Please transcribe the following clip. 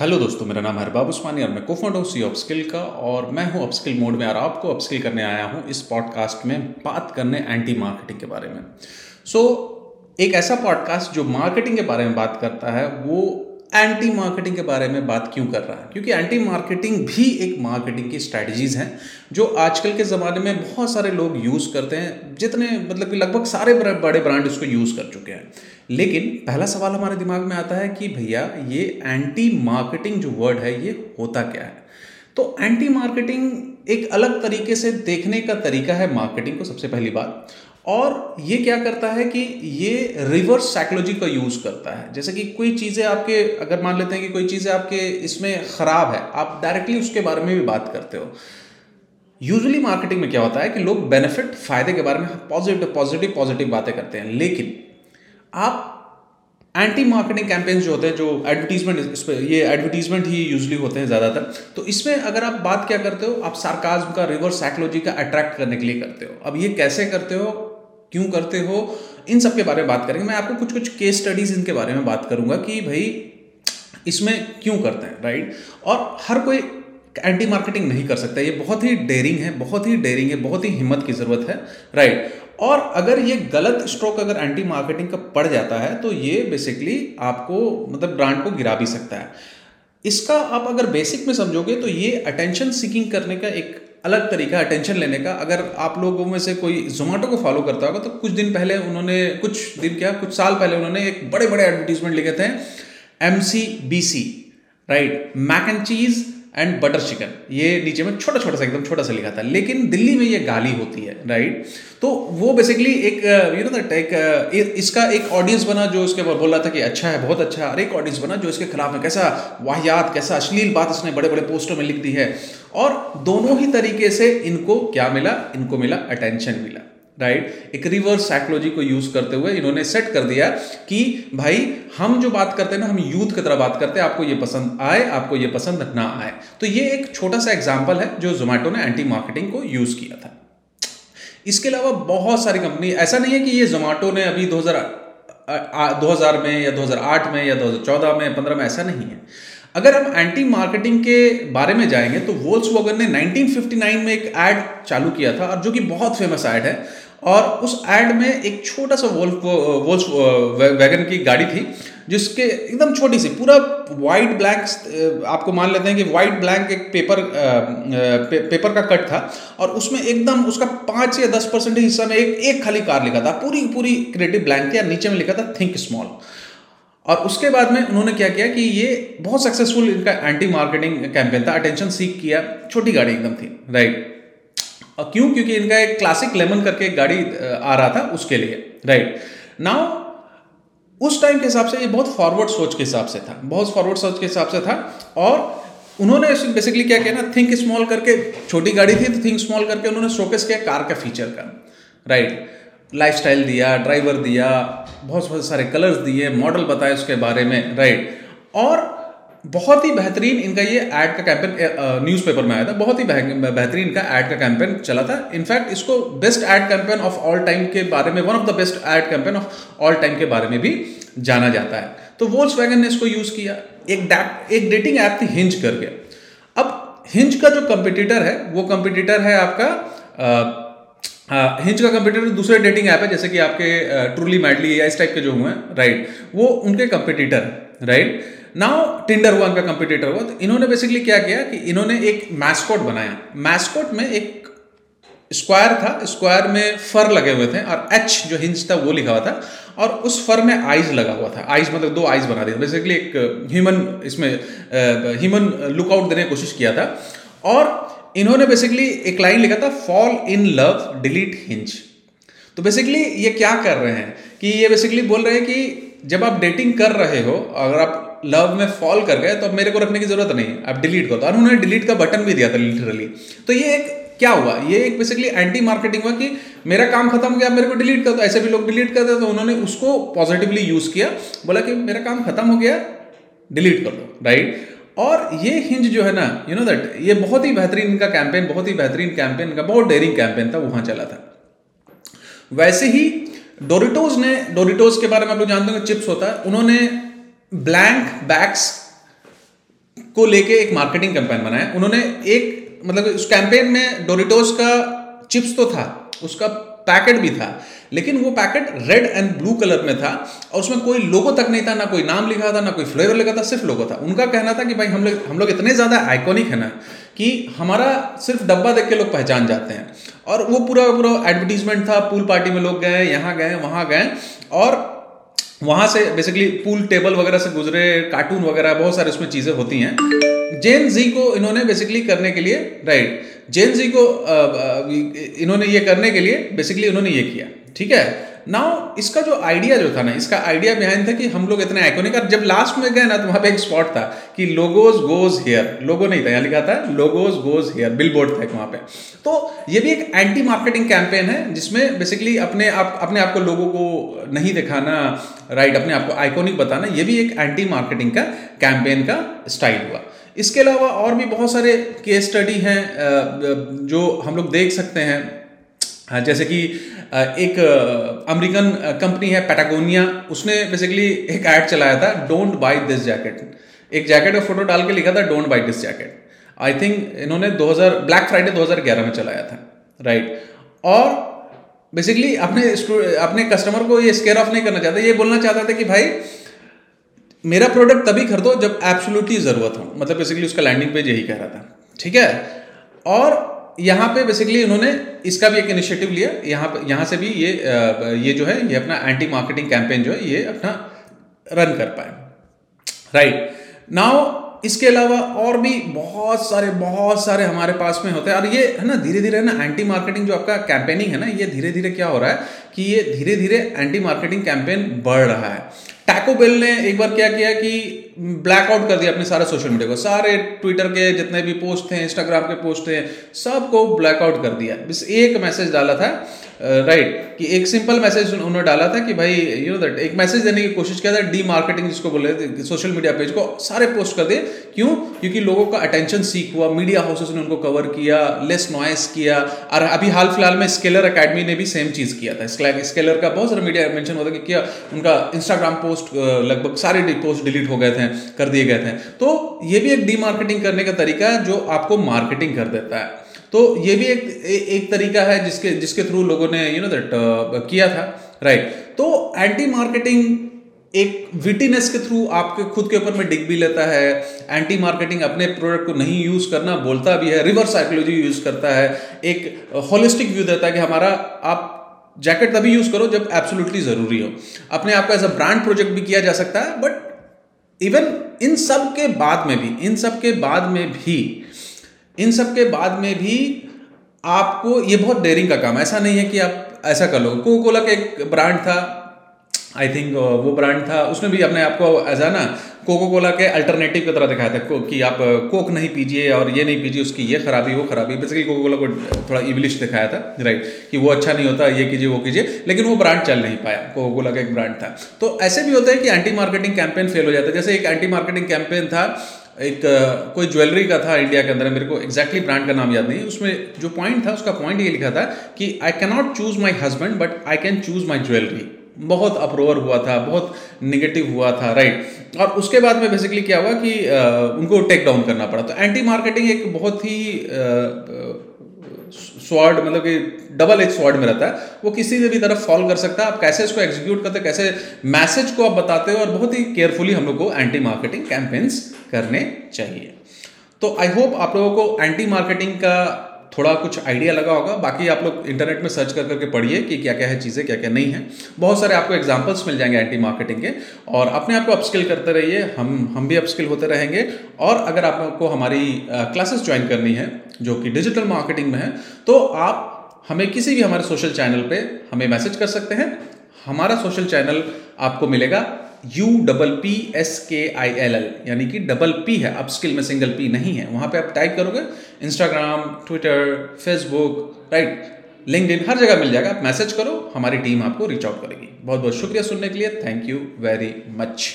Hello दोस्तों मेरा नाम हरबाब उस्मानी और मैं को फंड हूँ सी अपस्किल का और मैं हूँ अपस्किल मोड में और आपको अपस्किल करने आया हूँ इस पॉडकास्ट में बात करने एंटी मार्केटिंग के बारे में। सो so, एक ऐसा पॉडकास्ट जो मार्केटिंग के बारे में बात करता है वो एंटी मार्केटिंग के बारे में बात क्यों कर रहा है? क्योंकि एंटी मार्केटिंग भी एक मार्केटिंग की स्ट्रैटेजीज हैं, जो आजकल के ज़माने में बहुत सारे लोग यूज़ करते हैं, जितने मतलब कि लगभग सारे बड़े ब्रांड इसको यूज़ कर चुके हैं। लेकिन पहला सवाल हमारे दिमाग में आता है कि भैया, ये एंटी मार्केटिंग जो वर्ड है, ये होता क्या है? तो एंटी मार्केटिंग एक अलग तरीके से देखने का तरीका है मार्केटिंग को, सबसे पहली बात। और ये क्या करता है कि ये रिवर्स साइकोलॉजी का यूज़ करता है। जैसे कि कोई चीज़ें आपके, अगर मान लेते हैं कि कोई चीज़ें आपके इसमें ख़राब है, आप डायरेक्टली उसके बारे में भी बात करते हो। यूजुअली मार्केटिंग में क्या होता है कि लोग बेनिफिट फ़ायदे के बारे में पॉजिटिव पॉजिटिव पॉजिटिव बातें करते हैं। लेकिन आप एंटी मार्केटिंग कैंपेन्स जो होते हैं, जो एडवर्टीजमेंट ये एडवर्टीजमेंट ही यूजली होते हैं ज़्यादातर। तो इसमें अगर आप बात क्या करते हो, आप सार्काज्म का रिवर्स साइकोलॉजी का अट्रैक्ट करने के लिए करते हो। अब ये कैसे करते हो? क्यों करते हो? इन सब के बारे में बात करेंगे। मैं आपको कुछ कुछ केस स्टडीज़ इनके बारे में बात करूँगा कि भाई, इसमें क्यों करते हैं राइट और हर कोई एंटी मार्केटिंग नहीं कर सकता। ये बहुत ही डेयरिंग है, बहुत ही डेयरिंग है, बहुत ही हिम्मत की ज़रूरत है राइट और अगर ये गलत स्ट्रोक अगर एंटी मार्केटिंग का पड़ जाता है तो ये बेसिकली आपको मतलब ब्रांड को गिरा भी सकता है। इसका आप अगर बेसिक में समझोगे तो ये अटेंशन सीकिंग करने का एक अलग तरीका अटेंशन लेने का। अगर आप लोगों में से कोई जोमेटो को फॉलो करता होगा तो कुछ दिन पहले उन्होंने, कुछ दिन क्या, कुछ साल पहले उन्होंने एक बड़े बड़े एडवर्टीजमेंट लिखे थे M C B C right mac and cheese and butter chicken ये नीचे में छोटा छोटा सा, एकदम छोटा सा लिखा था। लेकिन दिल्ली में ये गाली होती है राइट तो वो बेसिकली एक यू नो दैट एक इसका एक ऑडियंस बना जो उसके बोल रहा था कि अच्छा है, बहुत अच्छा है। और एक ऑडियंस बना जो इसके खिलाफ में कैसा वाहियात, कैसा अश्लील बात इसने बड़े बड़े पोस्टर में लिख दी है। और दोनों ही तरीके से इनको क्या मिला? इनको मिला अटेंशन मिला राइट एक रिवर्स साइकोलॉजी को यूज़ करते हुए इन्होंने सेट कर दिया कि भाई, हम जो बात करते हैं ना, हम यूथ की तरह बात करते हैं, आपको ये पसंद आए, आपको ये पसंद ना आए। तो ये एक छोटा सा एग्ज़ाम्पल है जो जोमेटो ने एंटी मार्केटिंग को यूज़ किया था। इसके अलावा बहुत सारी कंपनी ऐसा नहीं है कि ये जोमेटो ने अभी 2000 2000 में या 2008 में या 2014 में 15 में, ऐसा नहीं है। अगर हम एंटी मार्केटिंग के बारे में जाएँगे तो वोल्स ने 1959 में एक एड चालू किया था और जो कि बहुत फ़ेमस एड है। और उस एड में एक छोटा सा वोल्फ वोल्स वैगन की गाड़ी थी जिसके एकदम छोटी सी पूरा वाइट ब्लैंक आपको मान लेते हैं कि वाइट ब्लैंक एक पेपर पे, पेपर का कट था और उसमें एकदम उसका पाँच या दस परसेंट हिस्सा में एक एक खाली कार लिखा था पूरी पूरी क्रिएटिव ब्लैंक और नीचे में लिखा था थिंक स्मॉल और उसके बाद में उन्होंने क्या किया कि ये बहुत सक्सेसफुल इनका एंटी मार्केटिंग कैंपेन था अटेंशन सीख किया, छोटी गाड़ी एकदम थी राइट और क्यों? क्योंकि इनका एक क्लासिक लेमन करके एक गाड़ी, आ रहा था उसके लिए राइट नाउ उस टाइम के हिसाब से ये बहुत फॉरवर्ड सोच के हिसाब से था, बहुत फॉरवर्ड सोच के हिसाब से था और उन्होंने बेसिकली क्या किया ना थिंक स्मॉल करके, छोटी गाड़ी थी तो थिंक स्मॉल करके उन्होंने शोकेस किया कार का फीचर का राइट लाइफस्टाइल दिया ड्राइवर दिया, बहुत बहुत सारे कलर्स दिए मॉडल बताए उसके बारे में राइट और बहुत ही बेहतरीन इनका ये एड का कैंपेन न्यूज़पेपर में आया था। बहुत ही बेहतरीन का एड का कैंपेन चला था। इनफैक्ट इसको best ad campaign of all time के बारे में one of the best ad campaign of all time के बारे में भी जाना जाता है। तो वोल्स ने इसको यूज़ किया। एक एक डेटिंग ऐप थी हिंज करके। अब हिंज का जो कंपिटिटर है, वो कंपिटिटर है आपका हिंज का कंपिटिटर दूसरे डेटिंग ऐप है, जैसे कि आपके ट्रूली मैडली या इस टाइप के जो हुए हैं राइट वो उनके कंपिटिटर राइट नाउ टिंडर हुआ इनका कंपिटिटर हुआ तो इन्होंने बेसिकली क्या किया कि इन्होंने एक मैस्कोट बनाया। मैस्कोट में एक स्क्वायर था स्क्वायर में फर लगे हुए थे, और एच जो हिंज था, वो लिखा हुआ था, और उस फर में आइज़ लगा हुआ था। आइज़ मतलब दो आइज़ बना दिया। बेसिकली एक ह्यूमन इसमें ह्यूमन लुकआउट देने की कोशिश किया था। और इन्होंने बेसिकली एक लाइन लिखा था fall in love delete Hinge तो बेसिकली ये क्या कर रहे हैं कि ये बेसिकली बोल रहे हैं कि जब आप डेटिंग कर रहे हो, अगर आप लव में फॉल कर गए तो अब मेरे को रखने की ज़रूरत नहीं, आप डिलीट करो। और उन्होंने डिलीट का बटन भी दिया था लिटरली तो ये एक क्या हुआ? ये एक बेसिकली एंटी मार्केटिंग हुआ कि मेरा काम खत्म हो गया मेरे को डिलीट कर दो। ऐसे भी लोग डिलीट करते तो उन्होंने उसको पॉजिटिवली यूज़ किया। बोला कि मेरा काम खत्म हो गया डिलीट कर दो राइट और ये हिंज जो है ना यू नो दैट ये बहुत ही बेहतरीन इनका कैंपेन बहुत ही बेहतरीन कैंपेन का, बहुत डेयरिंग कैंपेन था, वहाँ चला था। वैसे ही डोरिटोज ने डोरिटोज के बारे में आप लोग जानते हो चिप्स होता है, उन्होंने ब्लैंक बैक्स को लेके एक मार्केटिंग कैंपेन बनाया। उन्होंने एक मतलब उस कैंपेन में डोरिटोज का चिप्स तो था, उसका पैकेट भी था, लेकिन वो packet red and blue colour में था और उसमें कोई लोगो तक नहीं था, ना कोई नाम लिखा था, ना कोई फ्लेवर लिखा था, सिर्फ़ लोगो था। उनका कहना था कि भाई हम लोग हम लोग इतने ज़्यादा आइकॉनिक है ना कि हमारा सिर्फ़ डब्बा देख के लोग पहचान जाते हैं। और वो पूरा पूरा एडवर्टीजमेंट था पूल पार्टी में लोग गए, यहाँ गए, वहाँ गए और वहाँ से बेसिकली पूल टेबल वगैरह से गुजरे कार्टून वगैरह, बहुत सारे उसमें चीज़ें होती हैं। जेन जी को इन्होंने बेसिकली करने के लिए राइट जेन जी को इन्होंने ये करने के लिए बेसिकली इन्होंने ये किया, ठीक है? नाउ इसका जो आइडिया जो था ना, इसका आइडिया बिहाइंड था कि हम लोग इतने आइकोनिक और जब लास्ट में गए ना तो वहाँ पे एक स्पॉट था कि लोगोज गोज हेयर लोगो नहीं था, यहाँ लिखा था logos goes here billboard था एक वहाँ पे। तो ये भी एक एंटी मार्केटिंग कैंपेन है, जिसमें बेसिकली अपने आप अपने आप को लोगों को नहीं दिखाना राइट अपने आप को आइकोनिक बताना, ये भी एक एंटी मार्केटिंग का कैंपेन का स्टाइल हुआ। इसके अलावा और भी बहुत सारे केस स्टडी हैं जो हम लोग देख सकते हैं। जैसे कि एक अमेरिकन कंपनी है पैटागोनिया उसने बेसिकली एक ऐड चलाया था डोंट बाई दिस जैकेट एक जैकेट का फ़ोटो डाल के लिखा था don't buy this jacket I think इन्होंने 2000 ब्लैक फ्राइडे 2011 में चलाया था राइट और बेसिकली अपने अपने कस्टमर को ये स्केयर ऑफ़ नहीं करना चाहते, ये बोलना चाहता था कि, भाई मेरा प्रोडक्ट तभी खरीदो जब एब्सोल्युटली ज़रूरत हो। मतलब बेसिकली उसका लैंडिंग पेज यही कह रहा था। ठीक है? और यहाँ पे बेसिकली उन्होंने इसका भी एक इनिशिएटिव लिया। यहाँ पे यहाँ से भी ये ये जो है, ये अपना एंटी मार्केटिंग कैंपेन जो है, ये अपना रन कर पाए। राइट नाउ इसके अलावा और भी बहुत सारे बहुत सारे हमारे पास में होते हैं। और ये है ना धीरे धीरे ना एंटी मार्केटिंग जो आपका कैंपेनिंग है ना, ये धीरे धीरे क्या हो रहा है कि ये धीरे धीरे एंटी मार्केटिंग कैंपेन बढ़ रहा है। टैको बेल ने एक बार क्या किया कि ब्लैकआउट कर दिया अपने सारे सोशल मीडिया को। सारे ट्विटर के जितने भी पोस्ट थे इंस्टाग्राम के पोस्ट थे, सबको ब्लैकआउट कर दिया। बस एक मैसेज डाला था राइट कि एक सिंपल मैसेज उन्होंने डाला था कि भाई यू नो दैट एक मैसेज देने की कोशिश किया था डी मार्केटिंग जिसको बोले सोशल मीडिया पेज को, सारे पोस्ट कर दिए। क्यों? क्योंकि लोगों का अटेंशन सीख हुआ मीडिया हाउसेस ने उनको कवर किया लेस नॉइस किया, और अभी हाल फ़िलहाल में स्केलर अकेडमी ने भी सेम चीज़ किया था। स्केलर का बहुत सारा मीडिया मेंशन होता कि क्या उनका इंस्टाग्राम पोस्ट लगभग सारे पोस्ट डिलीट हो गए थे। कर दिए गए थे। तो ये भी एक डी मार्केटिंग करने का तरीका है जो आपको मार्केटिंग कर देता है। तो ये भी एक एक तरीका है जिसके जिसके थ्रू लोगों ने यू नो दैट किया था। राइट तो एंटी मार्केटिंग एक विटीनेस के थ्रू आपके खुद के ऊपर में डिग भी लेता है। एंटी मार्केटिंग अपने प्रोडक्ट को नहीं यूज़ करना बोलता भी है। रिवर्स साइकोलॉजी यूज़ करता है। एक होलिस्टिक व्यू देता है कि हमारा, आप जैकेट तभी यूज़ करो जब एब्सोल्युटली ज़रूरी हो। अपने आप का एज अ ब्रांड प्रोजेक्ट भी किया जा सकता है बट इवन इन सब के बाद में भी इन सब के बाद में भी इन सब के बाद में भी आपको ये बहुत डेयरिंग का काम ऐसा नहीं है कि आप ऐसा कर लो। कोको कोला का एक ब्रांड था आई थिंक वो ब्रांड था। उसमें भी अपने आप को ऐसा ना कोको कोला के अल्टरनेटिव की तरह दिखाया था, कि आप कोक नहीं पीजिए और ये नहीं पीजिए, उसकी ये खराबी, वो खराबी। बेसिकली कोको कोला को थोड़ा इवलिश दिखाया था राइट कि वो अच्छा नहीं होता, ये कीजिए, वो कीजिए, लेकिन वो ब्रांड चल नहीं पाया। कोको कोला का एक ब्रांड था। तो ऐसे भी होता है कि एंटी मार्केटिंग कैंपेन फेल हो जाता है। जैसे एक एंटी मार्केटिंग कैंपेन था, एक कोई ज्वेलरी का था इंडिया के अंदर, मेरे को एक्जैक्टली ब्रांड का नाम याद नहीं उसमें जो पॉइंट था, उसका पॉइंट ये लिखा था कि I cannot choose my husband but I can choose my jewellery बहुत अप्रोवर हुआ था बहुत निगेटिव हुआ था राइट और उसके बाद में बेसिकली क्या हुआ कि आ, उनको टेक डाउन करना पड़ा। तो एंटी मार्केटिंग एक बहुत ही स्वाड मतलब कि डबल एज स्वाड में रहता है। वो किसी भी तरफ़ फॉल कर सकता है। आप कैसे इसको एग्जीक्यूट करते कैसे मैसेज को आप बताते हो और बहुत ही केयरफुली हम लोग को एंटी मार्केटिंग कैंपेन्स करने चाहिए। तो आई होप आप लोगों को एंटी मार्केटिंग का थोड़ा कुछ आइडिया लगा होगा, बाकी आप लोग इंटरनेट में सर्च कर करके पढ़िए कि क्या क्या है चीज़ें क्या क्या नहीं है। बहुत सारे आपको एग्जाम्पल्स मिल जाएँगे एंटी मार्केटिंग के, और अपने आप को अपस्किल करते रहिए, हम हम भी अपस्किल होते रहेंगे। और अगर आपको हमारी क्लासेस ज्वाइन करनी है, जो कि डिजिटल मार्केटिंग में है तो आप हमें किसी भी हमारे सोशल चैनल पे हमें मैसेज कर सकते हैं। हमारा सोशल चैनल आपको मिलेगा। यू डबल पी एस के आई एल एल यानी कि डबल पी है अब स्किल में सिंगल पी नहीं है। वहाँ पे आप टाइप करोगे Instagram Twitter Facebook right link हर जगह मिल जाएगा। आप मैसेज करो, हमारी टीम आपको रीच आउट करेगी। बहुत बहुत शुक्रिया सुनने के लिए। Thank you very much